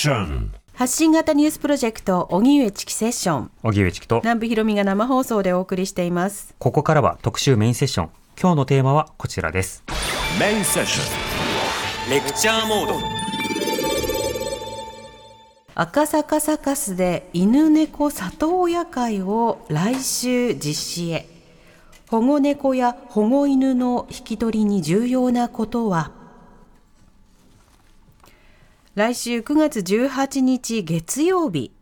ション発信型ニュースプロジェクト荻上チキセッション。荻上チキと。南部ひろみが生放送でお送りしています。ここからは特集メインセッション。今日のテーマはこちらです。メインセッション。レクチャーモード。赤坂サカスで犬猫里親会を来週実施へ。保護猫や保護犬の引き取りに重要なことは？来週9月18日月曜日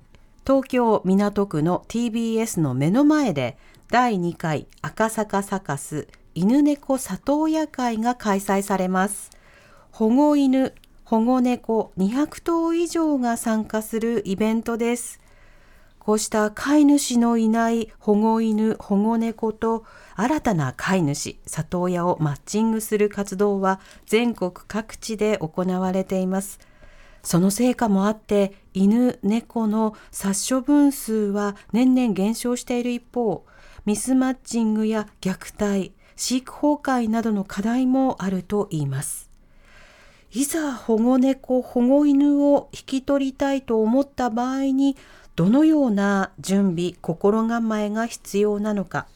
東京港区の TBS の目の前で第2回赤坂サカス犬猫里親会が開催されます保護犬保護猫200頭以上が参加するイベントですこうした飼い主のいない保護犬、保護猫と新たな飼い主、里親をマッチングする活動は全国各地で行われています。その成果もあって、犬、猫の殺処分数は年々減少している一方、ミスマッチングや虐待、飼育崩壊などの課題もあるといいます。いざ保護猫、保護犬を引き取りたいと思った場合に、どのような準備、心構えが必要なのか。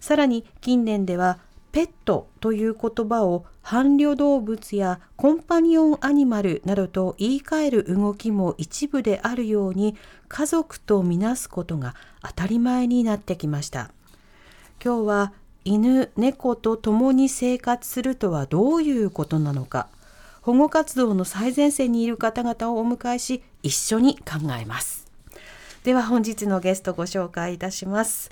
さらに近年では、ペットという言葉を伴侶動物やコンパニオンアニマルなどと言い換える動きも一部であるように家族とみなすことが当たり前になってきました。今日は犬、猫と共に生活するとはどういうことなのか。保護活動の最前線にいる方々をお迎えし一緒に考えますでは本日のゲストご紹介いたします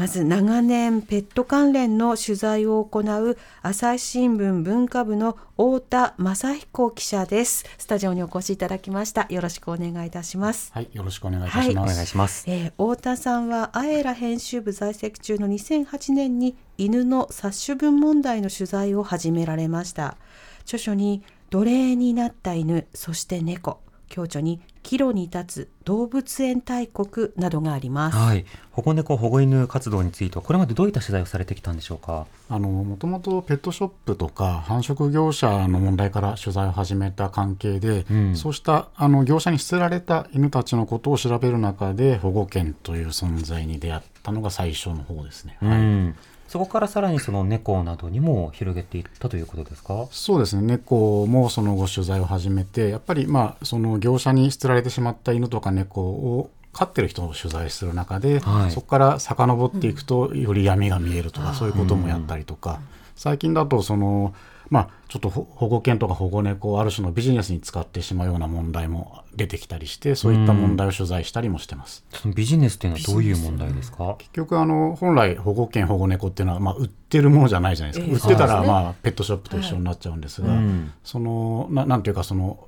まず長年ペット関連の取材を行う朝日新聞文化部の太田正彦記者です。スタジオにお越しいただきました。よろしくお願いいたします。はい、よろしくお願いいたします。お願いします。えー太田さんはアエラ編集部在籍中の2008年に犬の殺処分問題の取材を始められました。著書に奴隷になった犬そして猫共著に岐路に立つ動物園大国などがあります、はい。保護猫保護犬活動についてはこれまでどういった取材をされてきたんでしょうか？あの、もともとペットショップとか繁殖業者の問題から取材を始めた関係で、うん。そうしたあの業者に捨てられた犬たちのことを調べる中で保護犬という存在に出会ったのが最初の方ですね。はい。うんそこからさらにその猫などにも広げていったということですか？そうですね。猫もその後取材を始めてやっぱりまあその業者に捨てられてしまった犬とか猫を飼ってる人を取材する中で、はい。そこから遡っていくとより闇が見えるとか、そういうこともやったりとか、最近だとそのまあちょっと保保護犬とか保護猫をある種のビジネスに使ってしまうような問題も出てきたりしてそういった問題を取材したりもしてます。そのビジネスというのはどういう問題ですか？結局あの本来保護犬保護猫っていうのは、まあ、売ってるものじゃないじゃないですか、ええ。売ってたら、まあ、ペットショップと一緒になっちゃうんですが、うんそのななんていうかその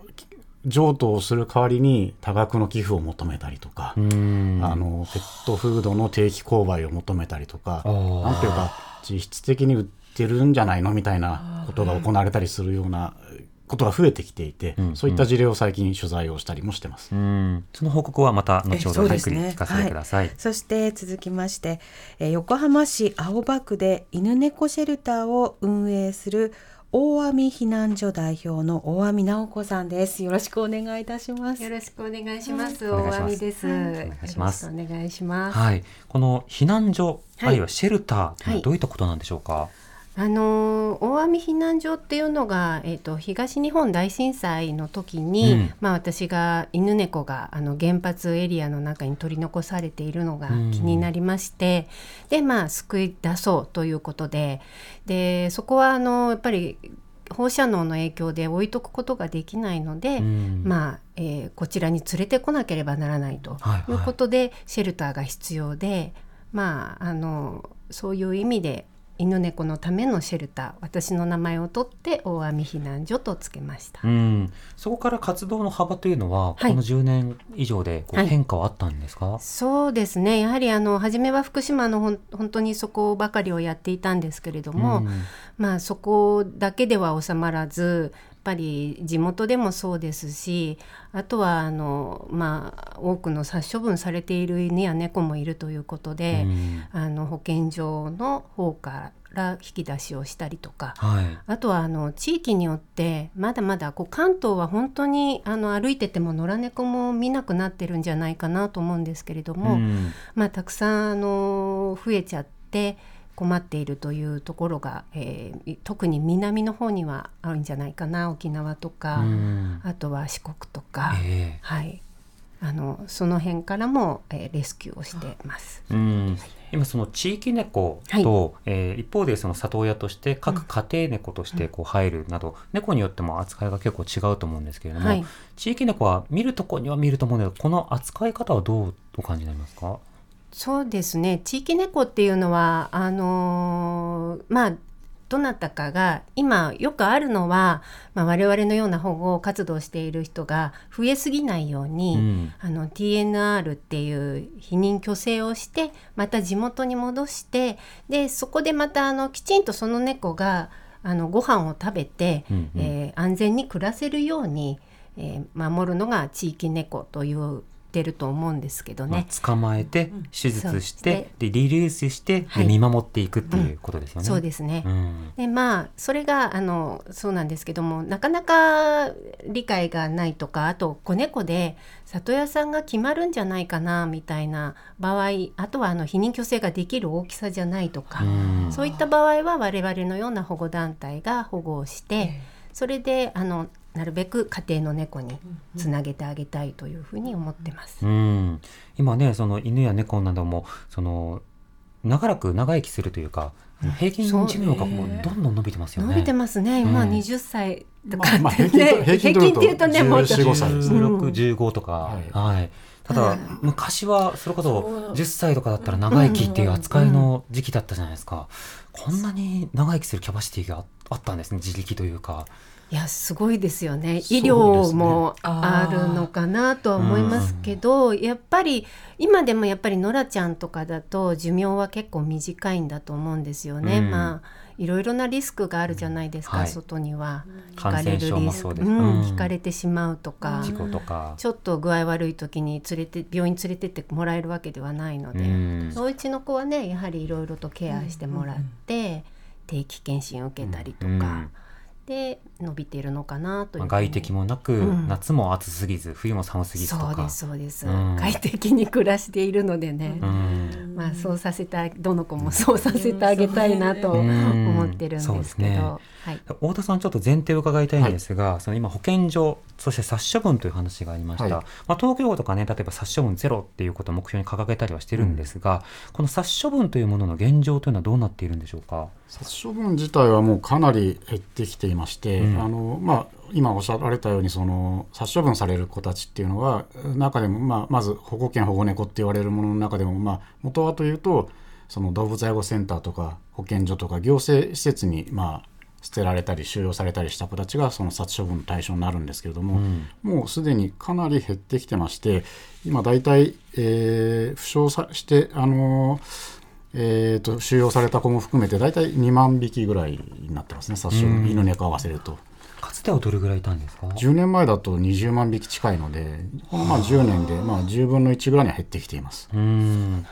譲渡をする代わりに多額の寄付を求めたりとか、うん。あのペットフードの定期購買を求めたりとかなんていうか実質的に売ってるんじゃないの？みたいなことが行われたりするようなことが増えてきていて、うんそういった事例を最近取材をしたりもしてます。うんその報告はまた後ほどゆっくりうですね聞かせてください、そして続きまして、えー横浜市青葉区で犬猫シェルターを運営する大網避難所代表の大網直子さんです。よろしくお願いいたしますよ。ろしくお願いします。はい大網です。お願いしますよろしくお願いします。はい、この避難所、はいあるいはシェルターというのははいどういったことなんでしょうか？あのー大網避難所っていうのが、えっ、と東日本大震災の時に、うん。まあ私が犬猫があの原発エリアの中に取り残されているのが気になりまして、でまあ救い出そうということで、でそこはあのやっぱり放射能の影響で置いとくことができないので、うん。まあ、えーこちらに連れてこなければならないとはいはい。いうことで、シェルターが必要で、まあ、あのそういう意味で犬猫のためのシェルター私の名前を取って大網避難所とつけました。うん、そこから活動の幅というのは、はい。この10年以上でこうはい。変化はあったんですか？そうですね。やはりあの初めは福島のほん本当にそこばかりをやっていたんですけれども、うん。まあそこだけでは収まらずぱり地元でもそうですしあとはあの、まあ、多くの殺処分されている犬や猫もいるということで、うんあの保健所の方かから引き出しをしたりとかはい。あとはあの地域によってまだまだこう関東は本当にあの歩いてても野良猫も見なくなってるんじゃないかなと思うんですけれども、うんまあ、たくさんあの増えちゃって困っているというところが、えー特に南の方にはあるんじゃないかな沖縄とか、うん。あとは四国とか、えはい、あのその辺からも、えーレスキューをしてます。えうん。今その地域猫と、えー一方でその里親として各家庭猫としてこう入るなど、猫によっても扱いが結構違うと思うんですけれども、はい。地域猫は見るとこには見ると思うんだけどこの扱い方はどうお感じになりますか？そうですね。地域猫っていうのはあのーまあどなたかが今よくあるのは、まあ、我々のような保護活動をしている人が増えすぎないように、うん。あの TNR っていう避妊去勢をしてまた地元に戻してでそこでまたあのきちんとその猫があのご飯を食べて、うんうん。えー安全に暮らせるように、えー守るのが地域猫と言ってると思うんですけどまあね。捕まえて手術してでリリースして、はい。で見守っていくっていうことですよね。そうですね、うん。でまあそれがあのそうなんですけどもなかなか理解がないとかあと子猫で里親さんが決まるんじゃないかなみたいな場合あとはあの避妊去勢ができる大きさじゃないとか、うん。そういった場合は我々のような保護団体が保護をして、それであのなるべく家庭の猫につなげてあげたいというふうに思ってます。うん、今ねその犬や猫などもその長らく長生きするというか平均寿命がこうどんどん伸びてますよね。伸びてますね、今うん。20歳とかまあまあって平均っていうとねもうちょっと。14 15歳ですね。16、15とか、ははい。ただ昔はそれこそ10歳とかだったら長生きっていう扱いの時期だったじゃないですか。こんなに長生きするキャパシティがあったんですね。自力というか。いやすごいですよね。医療もあるのかなとは思いますけど、やっぱり今でもやっぱりノラちゃんとかだと寿命は結構短いんだと思うんですよね、うん。まあいろいろなリスクがあるじゃないですか、はい。外には。感染症もそうです。うん。うん引かれてしまうとか、事故とか。ちょっと具合悪い時に連れて病院連れてってもらえるわけではないので、うん。おうちの子はねやはりいろいろとケアしてもらって、定期検診を受けたりとか、うんで伸びているのかなという外敵もなく、うん。夏も暑すぎず冬も寒すぎずとか。そうですそうです、うん。快適に暮らしているのでね、うん。まあそうさせたどの子もそうさせてあげたいなとうん。思ってるんですけど、はい、太田さんちょっと前提を伺いたいんですが、その今保健所そして殺処分という話がありました、はい。まあ、東京都とかね例えば殺処分ゼロっていうことを目標に掲げたりはしてるんですが、この殺処分というものの現状というのはどうなっているんでしょうか？殺処分自体はもうかなり減ってきていまして、うん。あのまあ、今おっしゃられたようにその殺処分される子たちっていうのは中でも、まあ、まず保護犬保護猫って言われるものの中でも、まあ、元はというとその動物愛護センターとか保健所とか行政施設に、まあ、捨てられたり収容されたりした子たちがその殺処分の対象になるんですけれども、うん。もうすでにかなり減ってきてまして今大体、えー負傷さしてあのえー、と収容された子も含めて大体2万匹ぐらいになってますね殺処うん。分犬猫合わせると。かつてはどれぐらいいたんですか？10年前だと20万匹近いのでこのまあ10年でまあ10分の1ぐらいには減ってきています。うん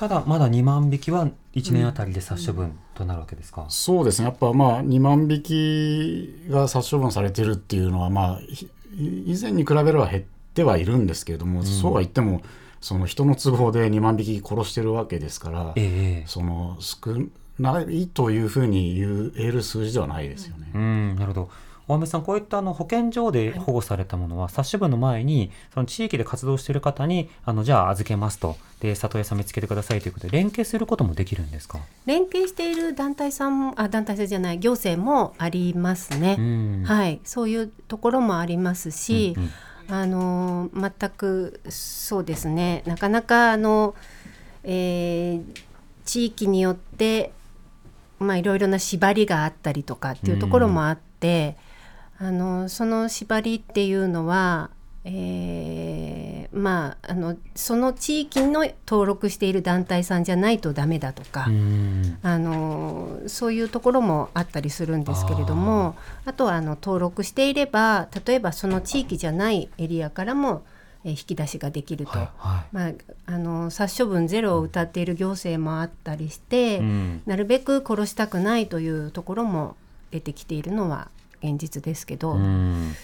ただまだ2万匹は1年あたりで殺処分となるわけですか、そうですね。やっぱまあ2万匹が殺処分されてるっていうのはまあひ以前に比べれば減ってはいるんですけれども、そうは言ってもその人の都合で2万匹殺してるわけですから、ええ。その少ないというふうに言える数字ではないですよね。うんなるほど大目さんこういったあの保健所で保護されたものは殺処分の前にその地域で活動している方にあのじゃあ預けますと。で里親さん見つけてくださいということで連携することもできるんですか、連携している団体さんもあ団体さんじゃない行政もありますね、うん。はい。そういうところもありますし、うんうん。あの全くそうですね。なかなかあの、えー地域によってまあいろいろな縛りがあったりとかっていうところもあって、あのその縛りっていうのは、えーまああのその地域の登録している団体さんじゃないとダメだとか。うんあのそういうところもあったりするんですけれどもあとはあの登録していれば例えばその地域じゃないエリアからもえー引き出しができると、はいはまあ、あの殺処分ゼロを謳っている行政もあったりして、い。うんなるべく殺したくないというところも出てきているのは現実ですけど、うん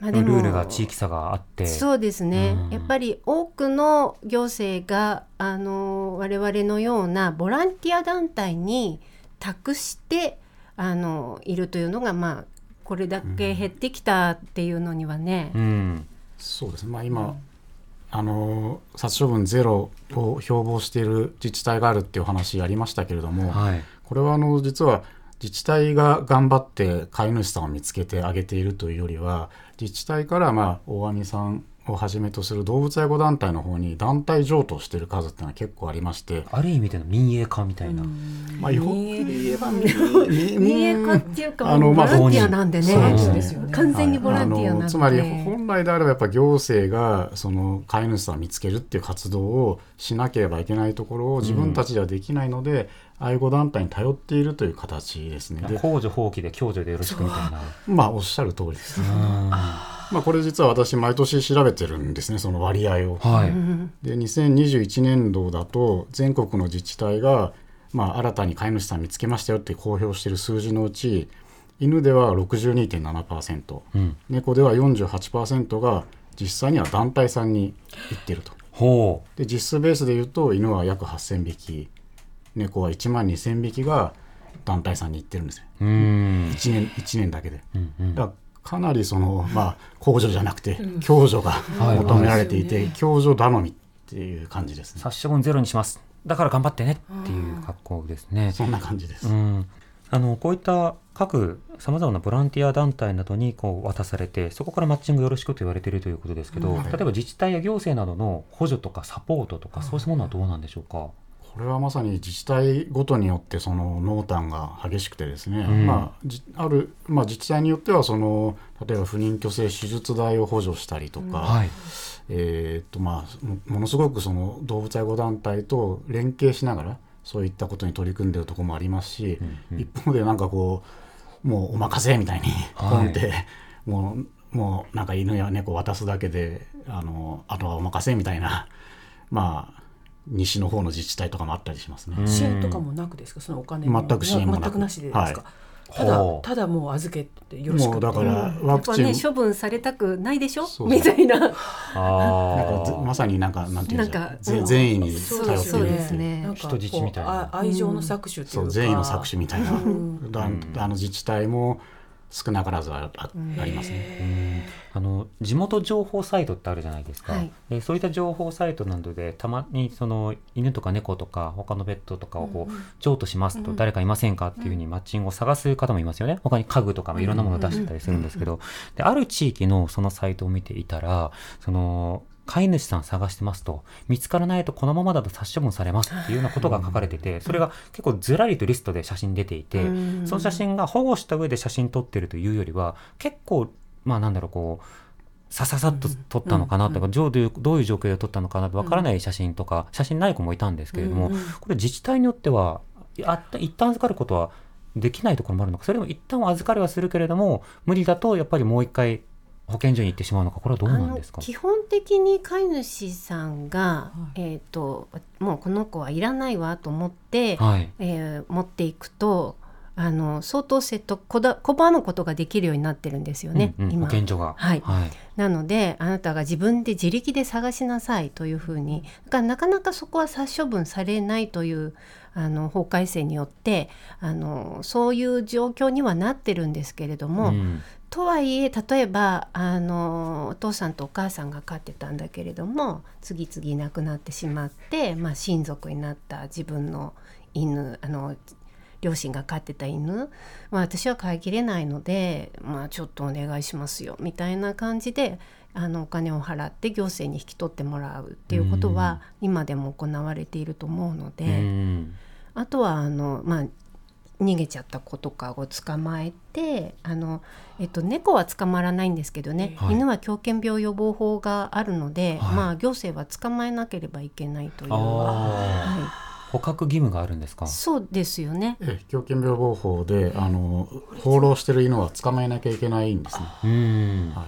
まあルールが地域差があって。そうですね、うんやっぱり多くの行政があの我々のようなボランティア団体に託してあのいるというのがまあこれだけ減ってきたっていうのにはね、うん。そうですね、まあ、今、あの殺処分ゼロを標榜している自治体があるっていうお話ありましたけれども、はい。これはあの実は自治体が頑張って飼い主さんを見つけてあげているというよりは自治体からまあ大網さんをはじめとする動物愛護団体の方に団体譲渡している数っていうのは結構ありまして、ある意味での民営化みたいな。まあ、よく言えば民民営化っていうかあのまあボランティアなんでね。ね。完全にボランティアなんで、あのつまり本来であればやっぱ行政がその飼い主さんを見つけるっていう活動をしなければいけないところを自分たちではできないので、愛護団体に頼っているという形ですね。で公助放棄で共助でよろしくみたいな。まあおっしゃる通りです。うんまあこれ実は私毎年調べてるんですねその割合を。はい。で2021年度だと全国の自治体が、まあ、新たに飼い主さん見つけましたよって公表している数字のうち犬では62.7%、うん。猫では48%が実際には団体さんに行ってると。ほで実質ベースでいうと犬は約8,000匹猫は1万2,000匹が団体さんに行ってるんですねう。うん。1年 ,1 年だけで。うんうんだからかなりその、まあ、控除じゃなくて共助がはい求められていて、共助頼みっていう感じですね。殺処分ゼロにします。だから頑張ってねっていう格好ですね。そんな感じです。うん、あのこういった各さまざまなボランティア団体などにこう渡されてそこからマッチングよろしくと言われているということですけど、はい例えば自治体や行政などの補助とかサポートとかそうしたものはどうなんでしょうか？これはまさに自治体ごとによってその濃淡が激しくてですね、うん。まあ、じある、まあ、自治体によってはその例えば不妊去勢手術代を補助したりとか、はい、えーっとまあ、もものすごくその動物愛護団体と連携しながらそういったことに取り組んでいるところもありますし、うんうん。一方でなんかこうもうお任せみたいにはい。ポンって、もうもうなんか犬や猫渡すだけであのあとはお任せみたいなまあ西の方の自治体とかもあったりしますね。うん。支援とかもなくですか？そのお金全く支援もなく。全くなしでですか、はい。ただただもう預けてよろしくもうだからやっぱワクチン、ね処分されたくないでしょ？みたいな。なんあかぜまさになんかなんていうんですかなんかぜ善意に頼ってるそうですね。なんかこう人質みたいな。あ愛情の搾取っていうか、そう善意の搾取みたいな、あの自治体も少なからずああありますね。うん。あの地元情報サイトってあるじゃないですか、はい。でそういった情報サイトなどでたまにその犬とか猫とか他のペットとかをこう譲渡しますと誰かいませんかっていうふうにマッチングを探す方もいますよね。他に家具とかもいろんなものを出してたりするんですけど。である地域のそのサイトを見ていたらその飼い主さん探してますと見つからないとこのままだと殺処分されますっていうようなことが書かれててそれが結構ずらりとリストで写真出ていてうん。その写真が保護した上で写真撮ってるというよりは結構まあなんだろうこうさささっと撮ったのかなとか、どういうどういう状況で撮ったのかなとわからない写真とか、写真ない子もいたんですけれども、これ自治体によってはあった一旦預かることはできないところもあるのかそれも一旦は預かりはするけれども無理だとやっぱりもう一回保健所に行ってしまうのかこれはどうなんですか？基本的に飼い主さんが、えー、ともうこの子はいらないわと思って、はい。えー持っていくとあの相当説得こだ拒むことができるようになってるんですよね、うんうん今。保健所が。はい。はい。なのであなたが自分で自力で探しなさいというふうにだからなかなかそこは殺処分されないというあの法改正によってあのそういう状況にはなってるんですけれども、うんとはいえ例えばあのお父さんとお母さんが飼ってたんだけれども次々いなくなってしまって、まあ、親族になった自分の犬あの両親が飼ってた犬、まあ、私は飼いきれないので、まあ、ちょっとお願いしますよみたいな感じであのお金を払って行政に引き取ってもらうっていうことは今でも行われていると思うので。うんあとはあの、まあ、逃げちゃった子とかを捕まえてあの、えっと、猫は捕まらないんですけどね、はい。犬は狂犬病予防法があるので、はい。まあ、行政は捕まえなければいけないという、あはー捕獲義務があるんですか？い、そうですよね。ええ狂犬病防法であの放浪してる犬は捕まえなきゃいけないんですね。うん。はい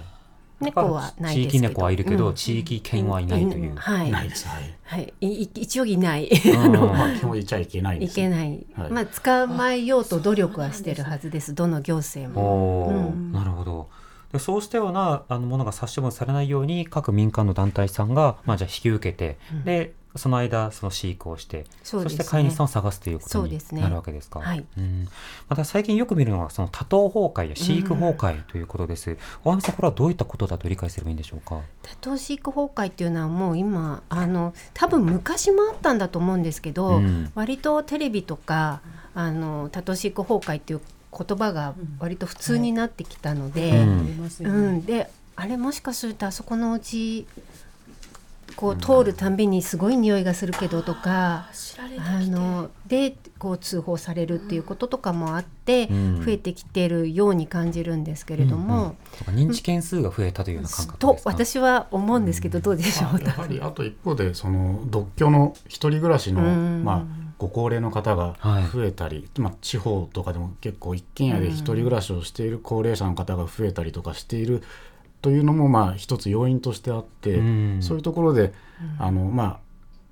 猫はないですけど。地域猫はいるけど、うん。地域犬はいないという。はい。ないです。はい。はい、一応いない。うん。まあ基本いちゃいけないいす。けない、はい。まあ捕まえようと努力はしてるはずです。どの行政も。おー。うん。なるほど。でそうしたようなあのものが殺処分されないように各民間の団体さんが、まあ、じゃあ引き受けて、でその間その飼育をしてそね。して飼い主さんを探すということにそうですね。なるわけですか。はい。うん、また最近よく見るのはその多頭崩壊や飼育崩壊ということです。大網さんこれはどういったことだと理解すればいいんでしょうか？多頭飼育崩壊っていうのはもう今あの多分昔もあったんだと思うんですけど、うん。割とテレビとかあの多頭飼育崩壊っていう言葉が割と普通になってきたので、うん。うん、であれもしかするとあそこのうちこう通るたんびにすごい匂いがするけどとか、知られてきて。あのでこう通報されるっていうこととかもあって、うん。増えてきてるように感じるんですけれども、うんうん。認知件数が増えたというような感覚とですか？私は思うんですけど、どうでしょう？やはりあと一方でその独居の一人暮らしの、うん。まあ、ご高齢の方がはい。増えたり、まあ、地方とかでも結構一軒家で一人暮らしをしている高齢者の方が増えたりとかしているというのもまあ一つ要因としてあって、うん。そういうところで、あのま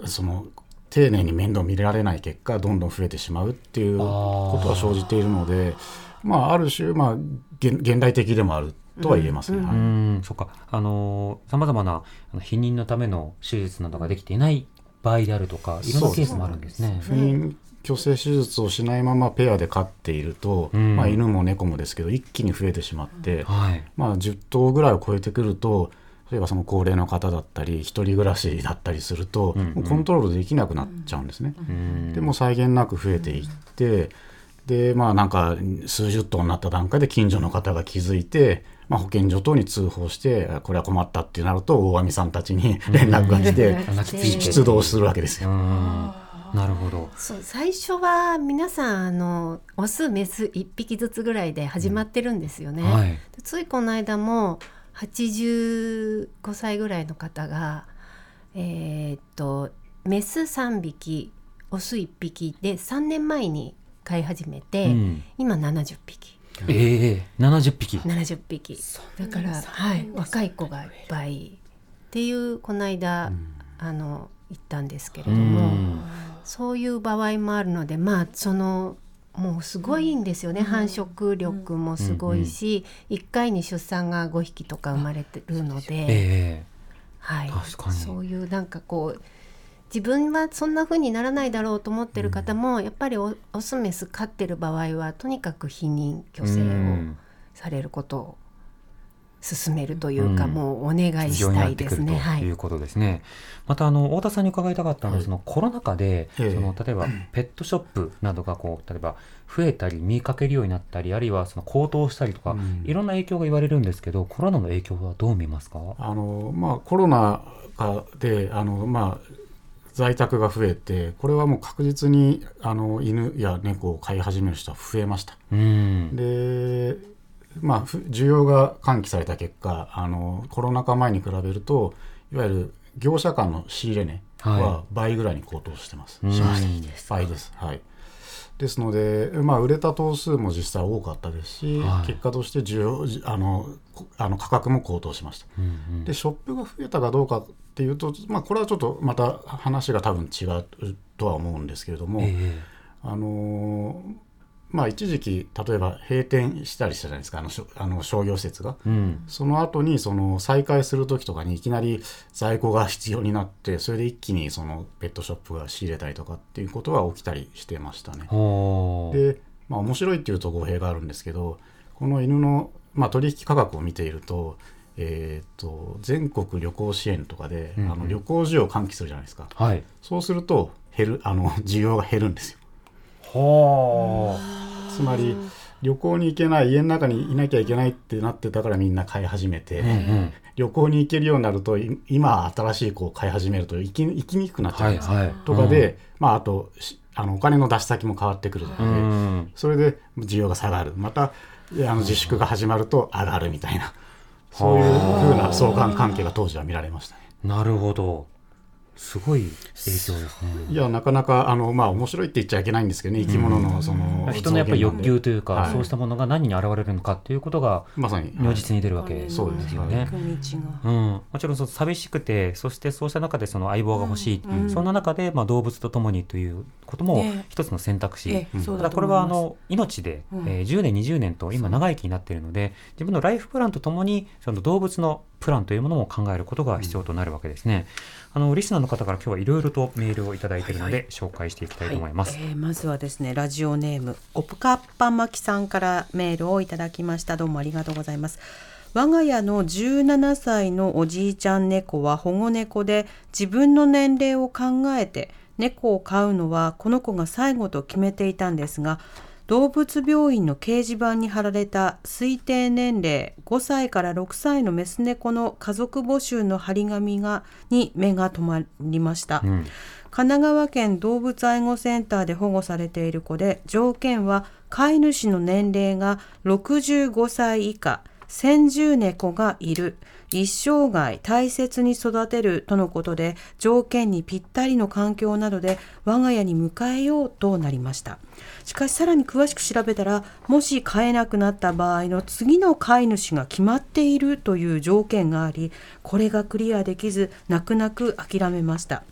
あその丁寧に面倒見られない結果どんどん増えてしまうっていうことは生じているのでまあある種、まあ、現現代的でもあるとは言えますね。うはい。ん、そっか。あのさまざまなあの避妊のための手術などができていない場合であるとか、いろんなケースもあるんですね。不妊去勢手術をしないままペアで飼っていると、うんまあ、犬も猫もですけど一気に増えてしまって、はい。まあ、10頭ぐらいを超えてくると例えばその高齢の方だったり一人暮らしだったりすると、うんうんもうコントロールできなくなっちゃうんですね。うんでも際限なく増えていってでまあなんか数十頭になった段階で近所の方が気づいて、まあ、保健所等に通報してこれは困ったってなると大網さんたちに 連絡が来て出動するわけですよ。うん、なるほど。そう最初は皆さんあのオスメス1匹ずつぐらいで始まってるんですよね。はい。でついこの間も85歳ぐらいの方がえーっとメス3匹オス1匹で3年前に飼い始めて、うん今70匹ええ70匹。70匹だから、はい、若い子がいっぱいっていうこの間、あの言ったんですけれどうも。んそういう場合もあるのでまあそのもうすごいんですよね、繁殖力もすごいし、1回に出産が5匹とか生まれてるので、ええ。はい、確かに。そういうなんかこう自分はそんな風にならないだろうと思ってる方も、やっぱりオオスメス飼ってる場合はとにかく避妊去勢をされることを勧めるというか、うんもうお願いしたないですね。はいいうことですね。またあの太田さんに伺いたかったのは、はいそのコロナ禍で、ええその例えばペットショップなどがこう例えば増えたり見かけるようになったり、あるいはその高騰したりとか、うんいろんな影響が言われるんですけど、コロナの影響はどう見ますか？あのまあ、コロナ禍であの、まあ、在宅が増えてこれはもう確実にあの犬や猫を飼い始める人は増えました。うん。でまあ、ふ需要が喚起された結果あのコロナ禍前に比べるといわゆる業者間の仕入れ値はは倍ぐらいに高騰してます。うん。しました倍です。はい。ですので、まあ、売れた頭数も実際多かったですし、はい。結果として需要じあのこあの価格も高騰しました。うんうん。でショップが増えたかどうかっていうと、まあ、これはちょっとまた話が多分違うとは思うんですけれども、え。あのーまあ、一時期例えば閉店したりしたじゃないですかあのしょあの商業施設が。えうん。その後にその再開する時とかにいきなり在庫が必要になってそれで一気にそのペットショップが仕入れたりとかっていうことが起きたりしてましたね。で、まあ、面白いっていうと語弊があるんですけどこの犬の、まあ、取引価格を見ていると,、えー、と全国旅行支援とかで、うんうんあの旅行需要を喚起するじゃないですかはい。そうすると減るあの需要が減るんですよほつまり旅行に行けない家の中にいなきゃいけないってなってたからみんな買い始めて、う。うんうん。旅行に行けるようになるとい今新しい子を買い始めると行き行きにくくなっちゃうんです、はいはい。とかで、まあ、あとしあのお金の出し先も変わってくるので、うん。それで需要が下がるまたあの自粛が始まると上がるみたいなそういうふうな相関関係が当時は見られましたね。なるほど。すごい影響ですね。いやなかなかあのまあ面白いって言っちゃいけないんですけどね生き物のその人のやっぱり欲求というか、はいそうしたものが何に現れるのかっていうことがまさに如実に出るわけですそうです。よね。うん、もちろんその寂しくてそしてそうした中でその相棒が欲しい、うん。うん。そんな中でまあ動物と共にということもええ。一つの選択肢、ええそうただこれはあの命で、うん。えー10年20年と今長生きになっているので自分のライフプランとともにその動物のプランというものも考えることが必要となるわけですね。あのリスナーの方から今日はいろいろとメールをいただいているので、紹介していきたいと思います。はい。えーまずはですねラジオネームオプカッパマキさんからメールをいただきました。どうもありがとうございます。我が家の17歳のおじいちゃん猫は保護猫で自分の年齢を考えて猫を飼うのはこの子が最後と決めていたんですが動物病院の掲示板に貼られた推定年齢5歳から6歳のメス猫の家族募集の張り紙がに目が留まりました。うん神奈川県動物愛護センターで保護されている子で条件は飼い主の年齢が65歳以下先住猫がいる一生涯大切に育てるとのことで条件にぴったりの環境などで我が家に迎えようとなりました。しかしさらに詳しく調べたらもし飼えなくなった場合の次の飼い主が決まっているという条件がありこれがクリアできず泣く泣く諦めました。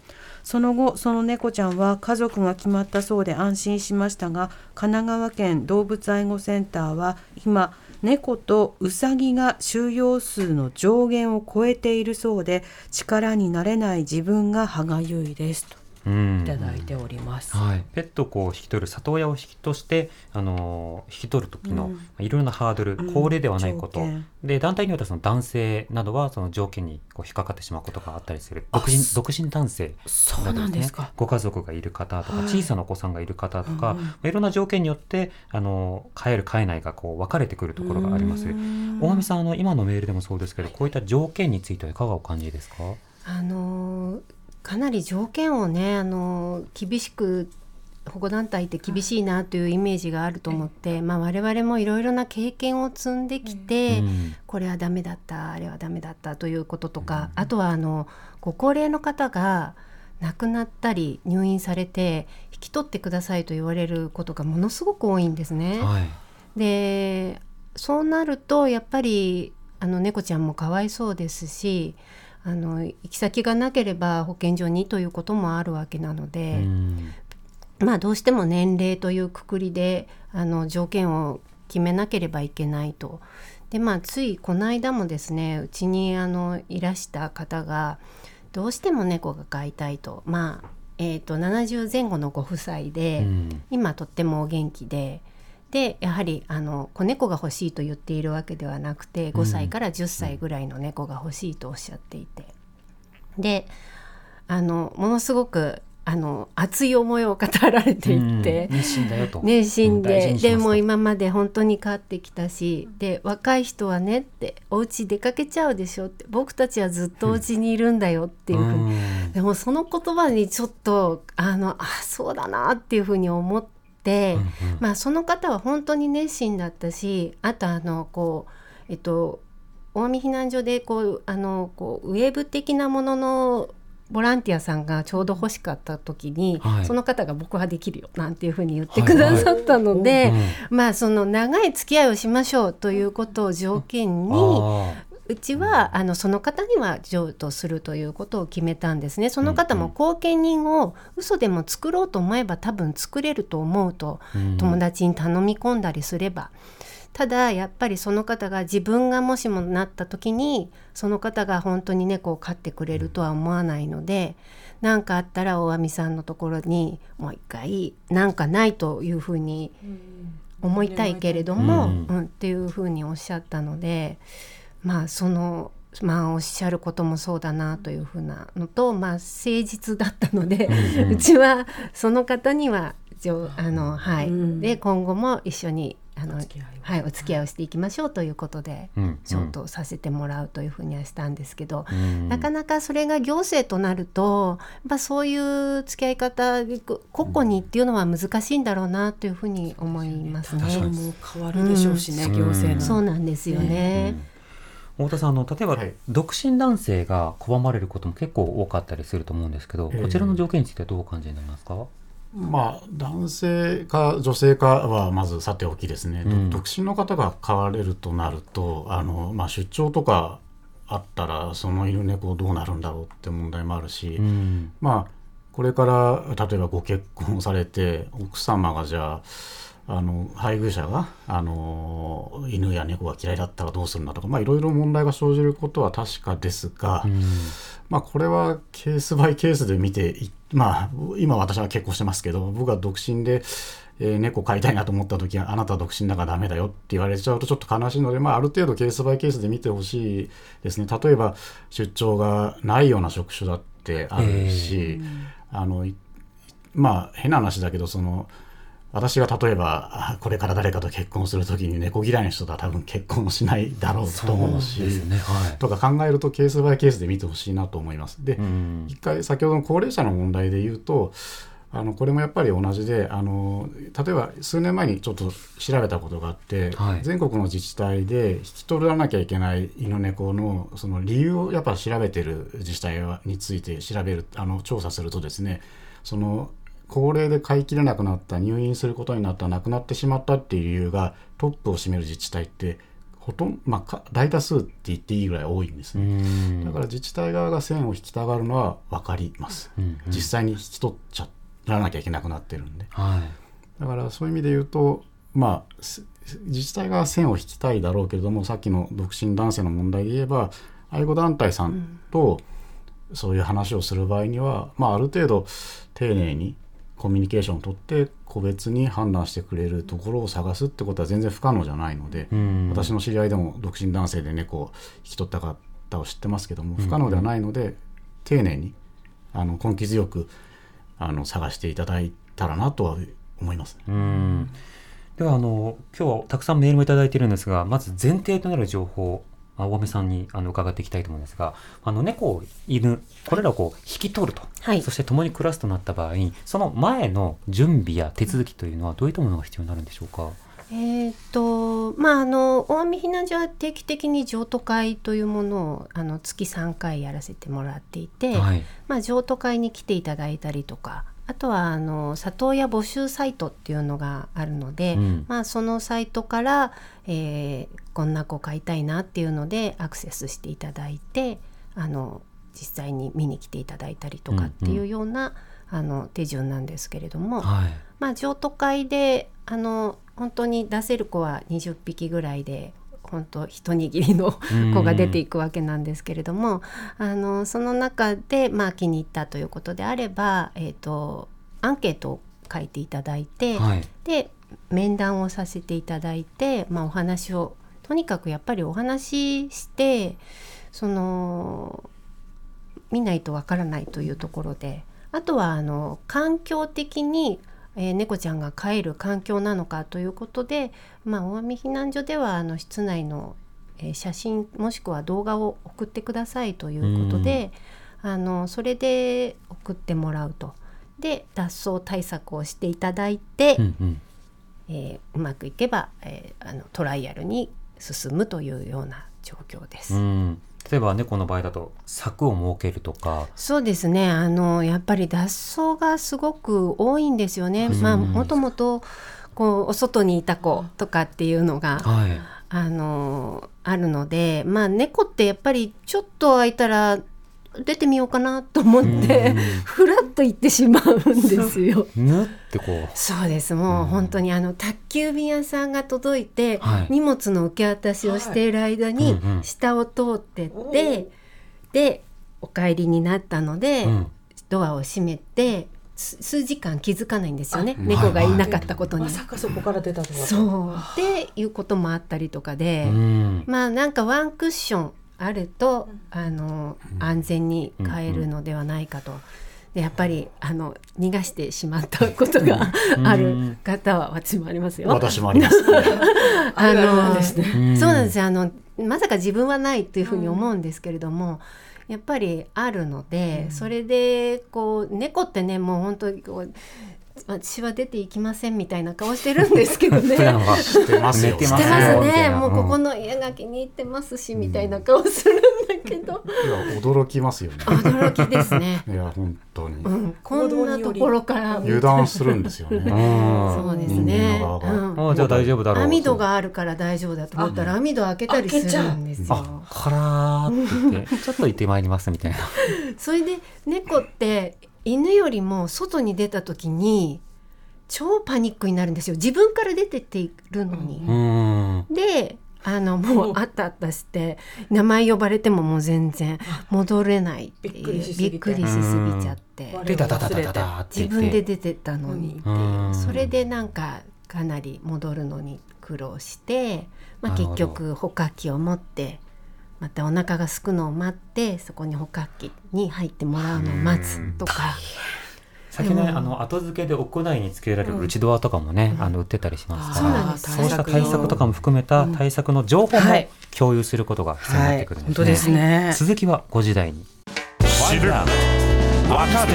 その後その猫ちゃんは家族が決まったそうで安心しましたが神奈川県動物愛護センターは今猫とウサギが収容数の上限を超えているそうで力になれない自分が歯がゆいですと。いただいております。はい、ペットをこう引き取る里親を引きとして、あのー引き取る時の、いろいろなハードル、うん。高齢ではないこと、で団体によってはその男性などはその条件にこう引っかかってしまうことがあったりする。あ独身そ独身男性。そうなんですか。ご家族がいる方とか、はい。小さなお子さんがいる方とか、いろんな条件によってあの飼える飼えないがこう分かれてくるところがあります。うん。大上さんあの今のメールでもそうですけどこういった条件についてはいかがお感じですか？あのーかなり条件をね、あのー厳しく保護団体って厳しいなというイメージがあると思って、まあ、我々もいろいろな経験を積んできて、うん。これはダメだったあれはダメだったということとか、あとはあのご高齢の方が亡くなったり入院されて引き取ってくださいと言われることがものすごく多いんですね。はい。でそうなるとやっぱりあの猫ちゃんもかわいそうですしあの行き先がなければ保健所にということもあるわけなので、うん。まあどうしても年齢というくくりであの条件を決めなければいけないと。でまあついこの間もですねうちにあのいらした方がどうしても猫が飼いたいと。まあ、えー、と70前後のご夫妻で、うん。今とってもお元気ででやはりあの子猫が欲しいと言っているわけではなくて5歳から10歳ぐらいの猫が欲しいとおっしゃっていて。であのものすごくあの熱い思いを語られていて。うん。熱心だよと。熱心で、でも今まで本当に飼ってきたしで若い人はねってお家出かけちゃうでしょって僕たちはずっとお家にいるんだよっていうふうに、ん。でもその言葉にちょっとあのあそうだなっていうふうに思って、うんうん。まあその方は本当に熱心だったしあとあのこうえっと大見避難所でこうあのこうウェーブ的なもののボランティアさんがちょうど欲しかった時に、はい。その方が僕はできるよなんていうふうに言ってくださったので、うんまあその長い付き合いをしましょうということを条件に、あうちはあのその方には譲渡するということを決めたんですね。その方も後見人を嘘でも作ろうと思えば多分作れると思うと友達に頼み込んだりすれば。ただやっぱりその方が自分がもしもなった時にその方が本当に猫を飼ってくれるとは思わないので何かあったら大網さんのところにもう一回なんかないというふうに思いたいけれども、うんうんっていうふうにおっしゃったのでまあそのまあおっしゃることもそうだなというふうなのとまあ誠実だったので、うんうちはその方にはじょあのはい、うん。で今後も一緒にあのお付き合いを。はいお付き合いをしていきましょうということでうん譲渡させてもらうというふうにはしたんですけど、うん。なかなかそれが行政となるとやっぱそういう付き合い方個々にっていうのは難しいんだろうなというふうに思いますね。確かにもう変わるでしょうしね、うん。行政の。そうなんですよね。太田さんあの例えば、はい。独身男性が拒まれることも結構多かったりすると思うんですけど、ええ。こちらの条件についてはどうお感じになりますか、まあ、男性か女性かはまずさておきですね、うん。独身の方が飼われるとなるとあの、まあ、出張とかあったらその犬猫どうなるんだろうって問題もあるし、うん。まあこれから例えばご結婚されて奥様がじゃああの配偶者があの犬や猫が嫌いだったらどうするんだとかまあいろいろ問題が生じることは確かですが、うん。まあこれはケースバイケースで見ていまあ今私は結婚してますけど僕が独身で、えー猫飼いたいなと思った時はあなたは独身だからダメだよって言われちゃうとちょっと悲しいので、まあ、ある程度ケースバイケースで見てほしいですね。例えば出張がないような職種だってあるし、あのいまあ変な話だけどその私が例えばあこれから誰かと結婚する時に猫嫌いな人とは多分結婚しないだろうと思うしねはい。とか考えるとケースバイケースで見てほしいなと思います。で、うん。一回先ほどの高齢者の問題で言うとあのこれもやっぱり同じであの例えば数年前にちょっと調べたことがあって、はい。全国の自治体で引き取らなきゃいけない犬猫のその理由をやっぱ調べてる自治体について調べるあの調査するとですねその高齢で飼いきれなくなった入院することになった亡くなってしまったっていう理由がトップを占める自治体ってほとんど、まあか、大多数って言っていいぐらい多いんですうね。んだから自治体側が線を引きたがるのは分かります。うんうん実際に引き取っちゃらなきゃいけなくなってるんで。はいだからそういう意味で言うと、まあ、す自治体が線を引きたいだろうけれども、さっきの独身男性の問題で言えば、愛護団体さんとそういう話をする場合には、まあ、ある程度丁寧にコミュニケーションを取って、個別に判断してくれるところを探すってことは全然不可能じゃないので、うん。私の知り合いでも独身男性で猫を引き取った方を知ってますけども不可能ではないので、丁寧にあの根気強くあの探していただいたらなとは思います。ね。うん。ではあの今日はたくさんメールもいただいているんですがまず前提となる情報あ大目さんにあの伺っていきたいと思うんですがあの猫犬これらをこう引き取ると、はい。そして共に暮らすとなった場合にその前の準備や手続きというのはどういったものが必要になるんでしょうか？えーっとまああの大網避難所は定期的に譲渡会というものをあの月3回やらせてもらっていて、はい、まあ、譲渡会に来ていただいたりとかあとはあの里親募集サイトっていうのがあるので、うん。まあ、そのサイトから、えーこんな子飼いたいなっていうのでアクセスしていただいてあの実際に見に来ていただいたりとかっていうような、あの手順なんですけれども、はい。まあ、譲渡会であの本当に出せる子は20匹ぐらいで本当一握りの子が出ていくわけなんですけれども、あのその中で、まあ、気に入ったということであれば、えー、とアンケートを書いていただいて、はい。で面談をさせていただいて、まあ、お話をとにかくやっぱりお話ししてその見ないとわからないというところであとはあの環境的に、えー猫ちゃんが飼える環境なのかということで、まあ、大網避難所ではあの室内の、えー写真もしくは動画を送ってくださいということで、あのそれで送ってもらうと。で脱走対策をしていただいて、うんうんえーうまくいけば、えーあのトライアルに進むというような状況です。うん例えば猫の場合だと柵を設けるとか、そうですね。あのやっぱり脱走がすごく多いんですよね。うん。まあもともとこうお外にいた子とかっていうのがはい。あのあるのでまあ猫ってやっぱりちょっと空いたら出てみようかなと思ってうん。ふらっと行ってしまうんですよ。ぬってこう。そうです。もう本当にあの宅急便屋さんが届いて、はい。荷物の受け渡しをしている間にうんうん。下を通ってって、でお帰りになったので、うん。ドアを閉めてす数時間気づかないんですよね。あ猫がいなかったことに。まさかそこから出たとはそう。っていうこともあったりとかで、うん。まあなんかワンクッションあるとあの安全に帰るのではないかと。でやっぱりあの逃がしてしまったことが ある方は私もありますよ。私もあります。あのそうなんですよ。あのまさか自分はないというふうに思うんですけれども、やっぱりあるので、それでこう猫ってねもう本当にこう私は出ていきませんみたいな顔してるんですけどね。普段はしてますね。な。もうここん。の家が気に入ってますし、みたいな顔するんだけど、いや驚きますよね。驚きですね。いや本当に。うん、こんなところから。油断するんですよね。うん。そうです人間ね。の側が。うん。あじゃあ大丈夫だろう網戸があるから大丈夫だと思ったら網戸開けたりするんですあよ。からーって言って。ちょっと行ってまいりますみたいな。それで猫って犬よりも外に出た時に超パニックになるんですよ。自分から出てっているのに。うん。であのもうあったあったして名前呼ばれてももう全然戻れないっていう。びっくりしすぎて。びっくりしすぎちゃって。自分で出てったのに。っていううん。それでなんかかなり戻るのに苦労して、まあ、結局捕獲器を持ってまたお腹がすくのを待ってそこに捕獲器に入ってもらうのを待つとか。先ね、あの後付けで屋内につけられる内ドアとかもね、あの売ってたりしますから、そうした対策とかも含めた対策の情報もはい共有することが必要になってくるんですね。本当ですね。続きは5時台に。知る若手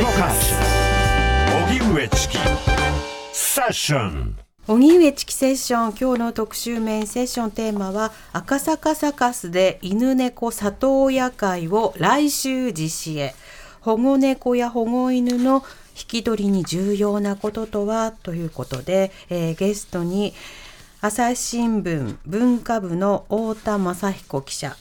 動かす荻上チキセッション荻上チキセッション今日の特集メインセッションテーマは赤坂サカスで犬猫里親会を来週実施へ。保護猫や保護犬の引き取りに重要なこととはということで、えーゲストに朝日新聞文化部の太田雅彦記者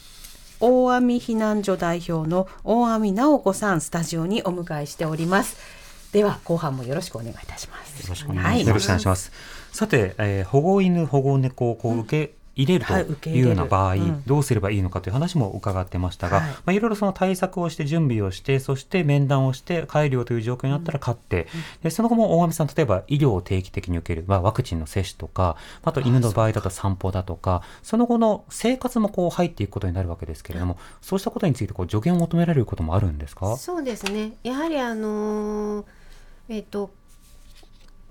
大網避難所代表の大網直子さんスタジオにお迎えしております。では後半もよろしくお願いいたします。よろしくお願よろしくお願いします。さて、えー保護犬保護猫をこう受け入れるというような場合、うん。どうすればいいのかという話も伺ってましたが、はい。いまあ、いろいろその対策をして準備をしてそして面談をして帰るよという状況になったら飼って、でその後も大上さん例えば医療を定期的に受ける、まあ、ワクチンの接種とかあと犬の場合だと散歩だとかその後の生活もこう入っていくことになるわけですけれどもそうしたことについてこう助言を求められることもあるんですか？そうですね。やはりあのーえっ、と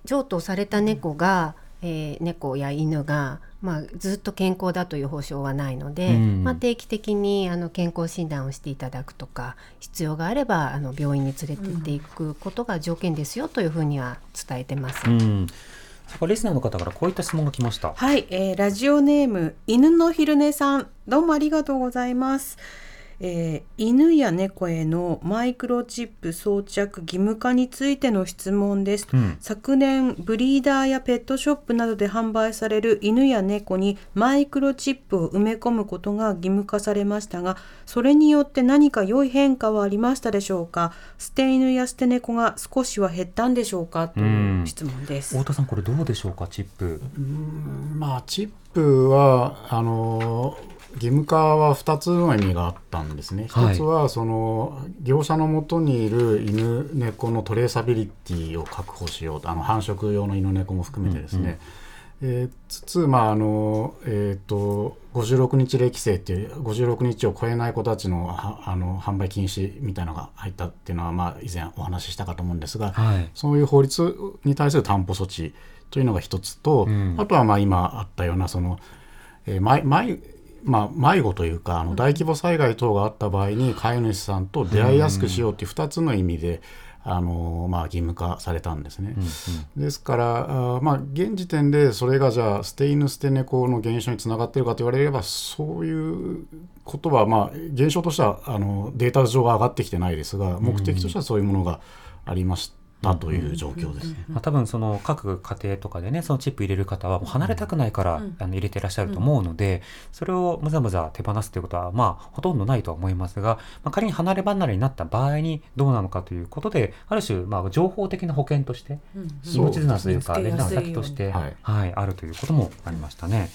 譲渡された猫が、えー猫や犬が、まあ、ずっと健康だという保証はないので、うんまあ、定期的にあの健康診断をしていただくとか必要があればあの病院に連れて行っていくことが条件ですよというふうには伝えてます。うんそこリスナーの方からこういった質問が来ました。はい、えーラジオネーム犬の昼寝さんどうもありがとうございます、えー犬や猫へのマイクロチップ装着義務化についての質問です、うん。昨年ブリーダーやペットショップなどで販売される犬や猫にマイクロチップを埋め込むことが義務化されましたがそれによって何か良い変化はありましたでしょうか？捨て犬や捨て猫が少しは減ったんでしょうか？という質問です、太田さんこれどうでしょうかチップ。まあチップはあの義務化は2つの意味があったんですね。はい一つはその業者のもとにいる犬猫のトレーサビリティを確保しようとあの繁殖用の犬猫も含めてですね。えーつつまああのえっ、と56日歴制っていう56日を超えない子たちのはあの販売禁止みたいなのが入ったっていうのはまあ以前お話ししたかと思うんですが、はい。そういう法律に対する担保措置というのが一つと、うんあとはまあ今あったようなその、えー迷迷まあ、迷子というかあの大規模災害等があった場合に飼い主さんと出会いやすくしようという2つの意味で、あのまあ、義務化されたんですね。ですからあーまあ、現時点でそれがじゃあ捨て犬捨て猫の減少につながっているかと言われればそういうことは、まあ、現象としてはあのデータ上は上がってきてないですが目的としてはそういうものがありましたという状況ですね。まあ、多分その各家庭とかでねそのチップ入れる方はもう離れたくないから、あの入れてらっしゃると思うので、それをむざむざ手放すということはまあほとんどないとは思いますが、まあ、仮に離れ離れになった場合にどうなのかということである種まあ情報的な保険として命綱というか連絡先として、はい。はい、あるということもありましたね。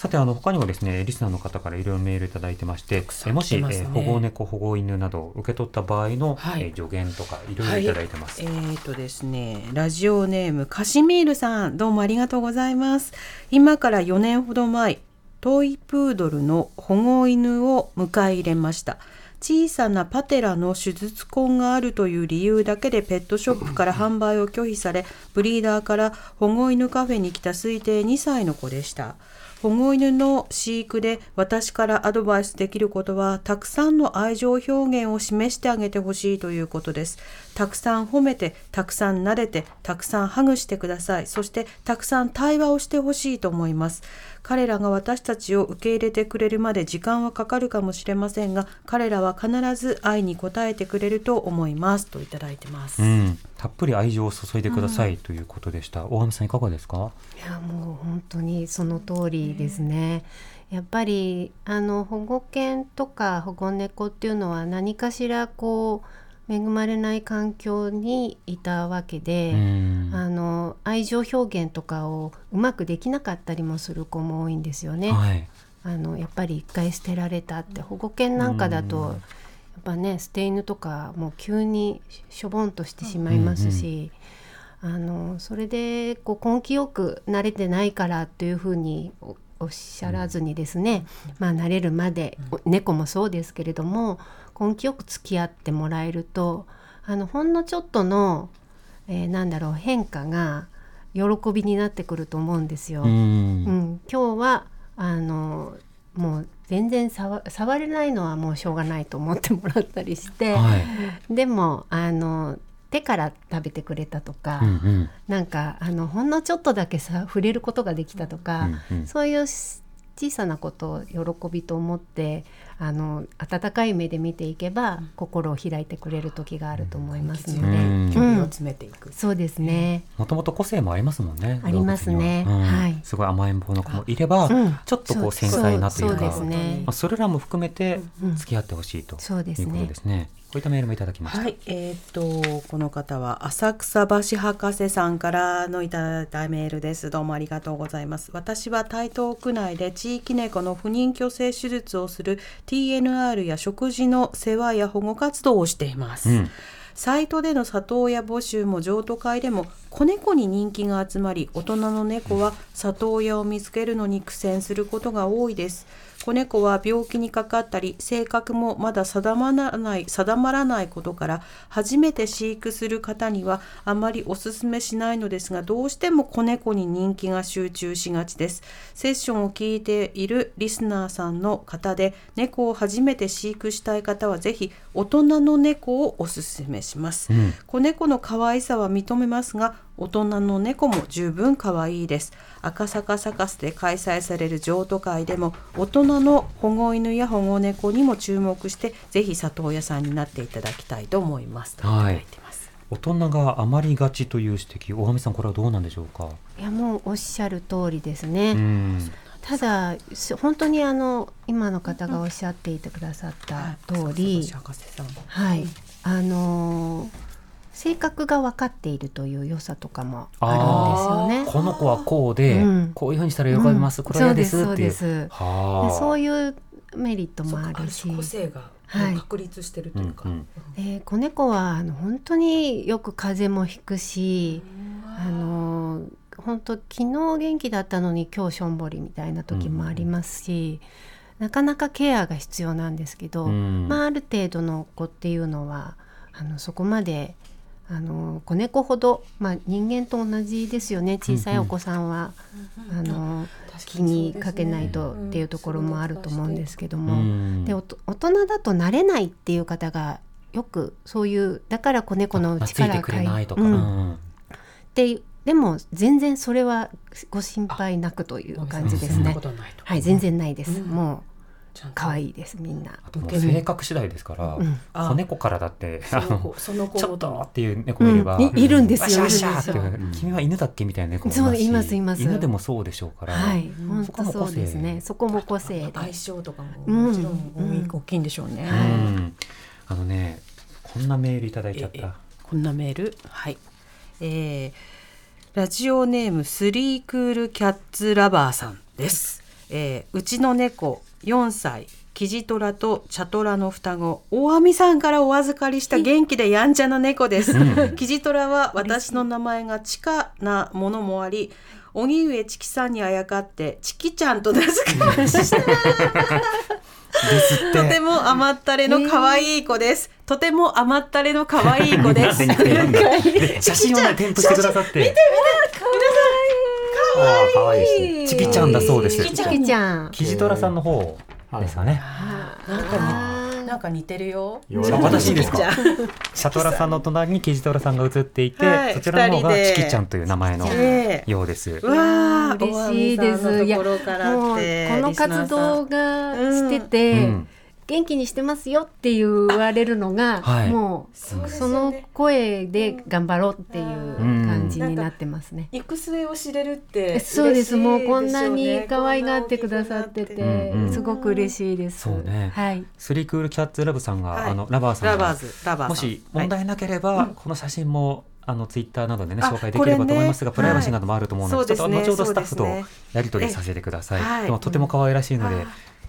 さてあの他にもですねリスナーの方からいろいろメールいただいてましてえもし、えー保護猫保護犬などを受け取った場合の、はいえー助言とかいろいろいただいてます。えーとですね、ラジオネームカシミールさん、どうもありがとうございます。今から4年ほど前、トイプードルの保護犬を迎え入れました。小さなパテラの手術痕があるという理由だけでペットショップから 販売を拒否され、ブリーダーから保護犬カフェに来た推定2歳の子でした。保護犬の飼育で私からアドバイスできることはたくさんの愛情表現を示してあげてほしいということです。たくさん褒めてたくさん撫でてたくさんハグしてください。そしてたくさん対話をしてほしいと思います。彼らが私たちを受け入れてくれるまで時間はかかるかもしれませんが彼らは必ず愛に応えてくれると思いますといただいてます、うん、たっぷり愛情を注いでくださいということでした。大上さんいかがですか？いやもう本当にその通りですね。やっぱりあの保護犬とか保護猫っていうのは何かしらこう恵まれない環境にいたわけで、うんあの愛情表現とかをうまくできなかったりもする子も多いんですよね。はい。あのやっぱり一回捨てられたって保護犬なんかだと、うんやっぱね捨て犬とかもう急にしょぼんとしてしまいますし、あのそれでこう根気よく慣れてないからっていうふうにおおっしゃらずにですね、まあ慣れるまで、お猫もそうですけれども根気よく付き合ってもらえるとあのほんのちょっとの、えーなんだろう変化が喜びになってくると思うんですよ。うんうん、今日はあのもう全然触触れないのはもうしょうがないと思ってもらったりして、はい。でもあの手から食べてくれたとか、うんうんなんかあのほんのちょっとだけさ触れることができたとか、うんうんそういうし小さなことを喜びと思ってあの温かい目で見ていけば心を開いてくれる時があると思いますので、うん。距離を詰めていく、そうですね。もともと個性もありますもんね。ありますね。は。い。すごい甘えん坊の子もいれば、うん。ちょっとこう繊細なというか、そうそうですね。まあそれらも含めてうん付き合ってほしいということで。すね。こういったメールもいただきました。はい、えーっとこの方は浅草橋博士さんからのいただいたメールです。どうもありがとうございます。私は台東区内で地域猫の不妊去勢手術をする TNR や食事の世話や保護活動をしています。うんサイトでの里親募集も譲渡会でも子猫に人気が集まり大人の猫は里親を見つけるのに苦戦することが多いです子猫は病気にかかったり性格もまだ定まらない定まらないことから初めて飼育する方にはあまりおすすめしないのですがどうしても子猫に人気が集中しがちです。セッションを聞いているリスナーさんの方で猫を初めて飼育したい方はぜひ大人の猫をおすすめします、うん。子猫の可愛さは認めますが大人の猫も十分可愛いです。赤坂サカスで開催される譲渡会でも大人の保護犬や保護猫にも注目してぜひ里親さんになっていただきたいと思います。とい大人が余りがちという指摘、大上さんこれはどうなんでしょうか？いやもうおっしゃる通りですね。うん。ただす本当にあの今の方がおっしゃっていてくださった通り、浅草橋博士さんはい、あのー性格が分かっているという良さとかもあるんですよね。この子はこうで、うん。こういうふうにしたら喜びます、これは嫌ですそうって。いう。ですそうです。はあ。でそういうメリットもあるし、性がはい。確立してるというか、うんで子猫はあの本当によく風邪もひくし、あの本当昨日元気だったのに今日しょんぼりみたいな時もありますし、なかなかケアが必要なんですけど、うん。まあ、ある程度の子っていうのはあのそこまであの子猫ほど、まあ、人間と同じですよね。小さいお子さんは、あの気にかけないとっていうところもあると思うんですけどうも。ん。でおと大人だと慣れないっていう方がよくそういうだから子猫の力くれないとか。うん。うんででも全然それはご心配なくという感じですね。はい全然ないです。うん。もう可愛いですみんな。性格次第ですから、うん。あ子猫からだってそのあの子その子。ちょっごとっていう猫もいれば、うん。いいるんですよ君は犬だっけ？みたいな猫もいますいます。犬でもそうでしょうから、はい。本そこも個性。当そうですね。そこも個性で。相性とかもうん。もちろん大きいんでしょうね、あのねこんなメールいただいちゃっええた。こんなメール？はい。えーラジオネームスリークールキャッツラバーさんです、えーうちの猫4歳キジトラとチャトラの双子大網さんからお預かりした元気でやんちゃな猫ですキジトラは私の名前がチカなものもあり荻上チキさんにあやかってチキちゃんと名付けました。とても甘ったれの可愛い子です。とても甘ったれの可愛い子です。写真をね添付してくださって。可あー可愛いですね。チキちゃんだそうですチキちゃん。キジトラさんの方ですかね。なんかになんか似てるよ。私いいですか？シャトラさんの隣にキジトラさんが写っていて、はいそちらの方がチキちゃんという名前のええようです。うわあ嬉しいです。いや、もうこの活動がしてて、うん元気にしてますよって言われるのが、はい。もうその声で頑張ろうっていう感じになってますね。行く末を知れるってそうです。もうこんなに可愛がってくださってて、すごく嬉しいです。そうね。はい。スリークールキャッツラブさんが、はい。あのラバーさんがもし問はい題なければ、この写真もあのツイッターなどでねあ紹介できればと思いますが、プライバシーなどもあると思うので、はい。ちょっと後ほどスタッフとやり取りさせてください。でもとても可愛らしいので、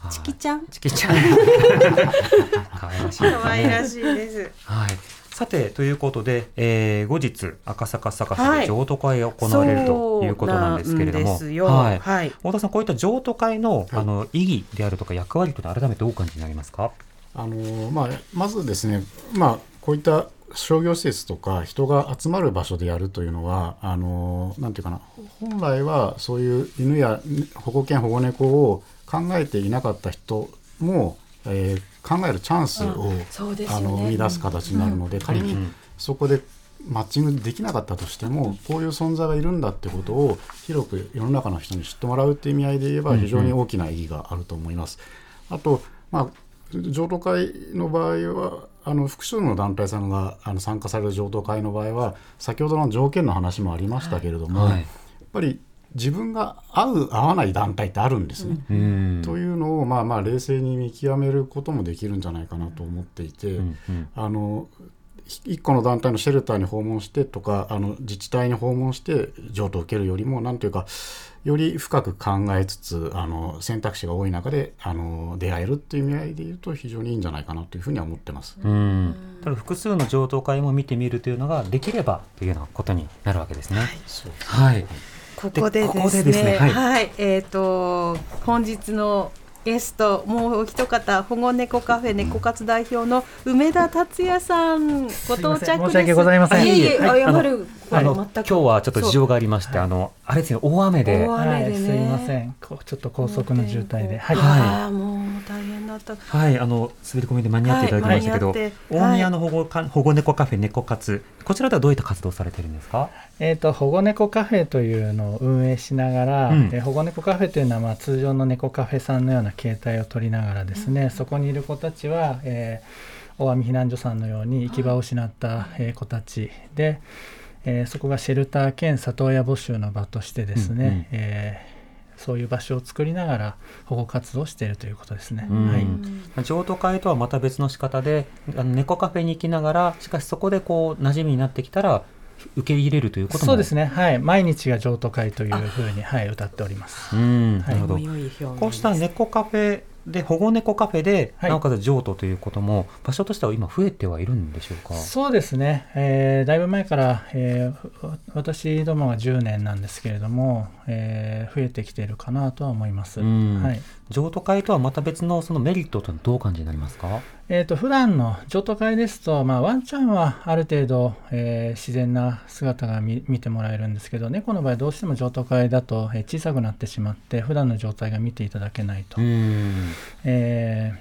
チキちゃん？チキちゃん。可愛らしいです可愛らね。しいです。はい。さてということで、えー後日赤坂サカスはい。で譲渡会が行われるということなんですけれども、はい。はい。太田さんこういった譲渡会の、あの意義であるとか役割というのは改めてどうお感じになりますか？あのまあ、まずですね、まあ、こういった商業施設とか人が集まる場所でやるというのはあのなんていうかな本来はそういう犬や保護犬保護猫を考えていなかった人も、えー考えるチャンスを、そうですよあのね生み出す形になるので、仮にそこでマッチングできなかったとしてもこういう存在がいるんだってことを広く世の中の人に知ってもらうっていう意味合いで言えば非常に大きな意義があると思います。あと、まあ、譲渡会の場合はあの複数の団体さんがあの参加される譲渡会の場合は先ほどの条件の話もありましたけれども、はい。やっぱり自分が合う合わない団体ってあるんですね。うんというのをまあまあ冷静に見極めることもできるんじゃないかなと思っていて、うんうんあの一個の団体のシェルターに訪問してとかあの自治体に訪問して譲渡を受けるよりもなんというかより深く考えつつあの選択肢が多い中であの出会えるっていう意味合いで言うと非常にいいんじゃないかなというふうには思ってます。うん、ただ複数の譲渡会も見てみるというのができればというようなことになるわけですね。そうはい、ここでですね。ね。はい。はい、えっ、と本日のゲストもうお一方保護猫カフェ猫活代表の梅田達也さんご到着です。申し訳ございません。いえいえ、はい。謝るあの今日はちょっと事情がありまして、あのあれですね大雨で。大雨でね。はい、すいません。こうちょっと高速の渋滞で、はい。もう大変だった。はいあの滑り込みで間に合っていただきましたけど、大宮の保護か保護猫カフェ猫活。こちらではどういった活動をされてるんですか？えっ、と保護猫カフェというのを運営しながら、うん。えー保護猫カフェというのはまあ通常の猫カフェさんのような形態を取りながらですね、そこにいる子たちは、えー大網避難所さんのように行き場を失った、えー子たちで、えーそこがシェルター兼里親募集の場としてですね、うんうんえーそういう場所を作りながら保護活動をしているということですね。うんはい。譲渡会とはまた別の仕方であの猫カフェに行きながらしかしそこでこう馴染みになってきたら受け入れるということもそうですね。はい。毎日が譲渡会というふうにはい歌っております。うんなはいるほど、こうした猫カフェで保護猫カフェで、はいなおかつ譲渡ということも場所としては今増えてはいるんでしょうか？そうですね、えーだいぶ前から、えーわ私どもが10年なんですけれども、えー増えてきているかなとは思います。うんはい譲渡会とはまた別のそのメリットというのはどうお感じになりますか？えー、と普段の譲渡会ですと、まあ、ワンちゃんはある程度、えー自然な姿が見見てもらえるんですけど猫の場合どうしても譲渡会だと、えー小さくなってしまって普段の状態が見ていただけないと。うん。え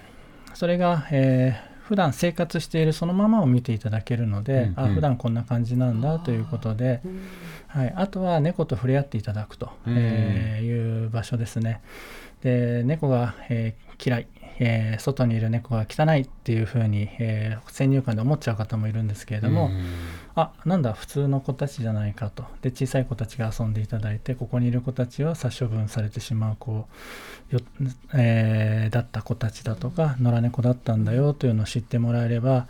ーそれが、えー普段生活しているそのままを見ていただけるので、うんうん。あ普段こんな感じなんだということで、はい、あとは猫と触れ合っていただくと、うん。えーいう場所ですね。で猫が、えー嫌い、えー外にいる猫が汚いっていうふうに、えー先入観で思っちゃう方もいるんですけれども、うん。あなんだ普通の子たちじゃないかと。で小さい子たちが遊んでいただいてここにいる子たちは殺処分されてしまう子よ、えーだった子たちだとか野良猫だったんだよというのを知ってもらえれば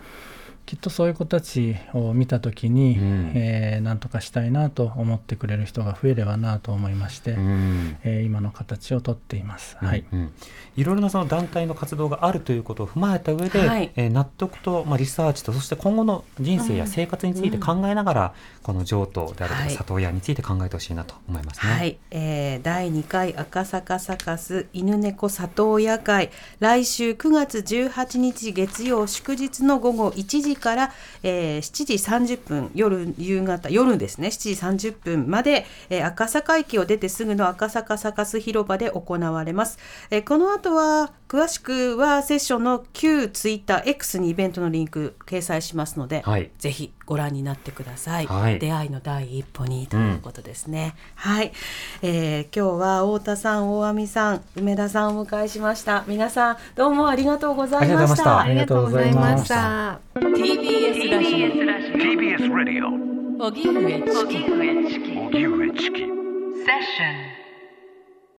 きっとそういう子たちを見た時に、うん。えーなんとかしたいなと思ってくれる人が増えればなと思いまして、うん。えー今の形をとっています。はい、うん。い。ろいろなその団体の活動があるということを踏まえた上で、はい。えー納得と、まあ、リサーチとそして今後の人生や生活について考えながら、この譲渡であるとかはい。里親について考えてほしいなと思いますね。はい、えー第2回赤坂サカス犬猫里親会。来週9月18日月曜祝日の午後1時から、えー7時30分夜夕方夜ですね。7時30分まで、えー赤坂駅を出てすぐの赤坂サカス広場で行われます、えーこの後は詳しくはセッションの旧ツイッター X にイベントのリンク掲載しますので、はい。ぜひご覧になってください、はい。出会いの第一歩にということですね、はい、えー今日は太田さん大網さん梅田さんをお迎えしました。皆さんどうもありがとうございました。ありがとうございました。ありがとうございました。TBS ラジ TBS ラジオ。オ荻上チキ荻上チキ Session.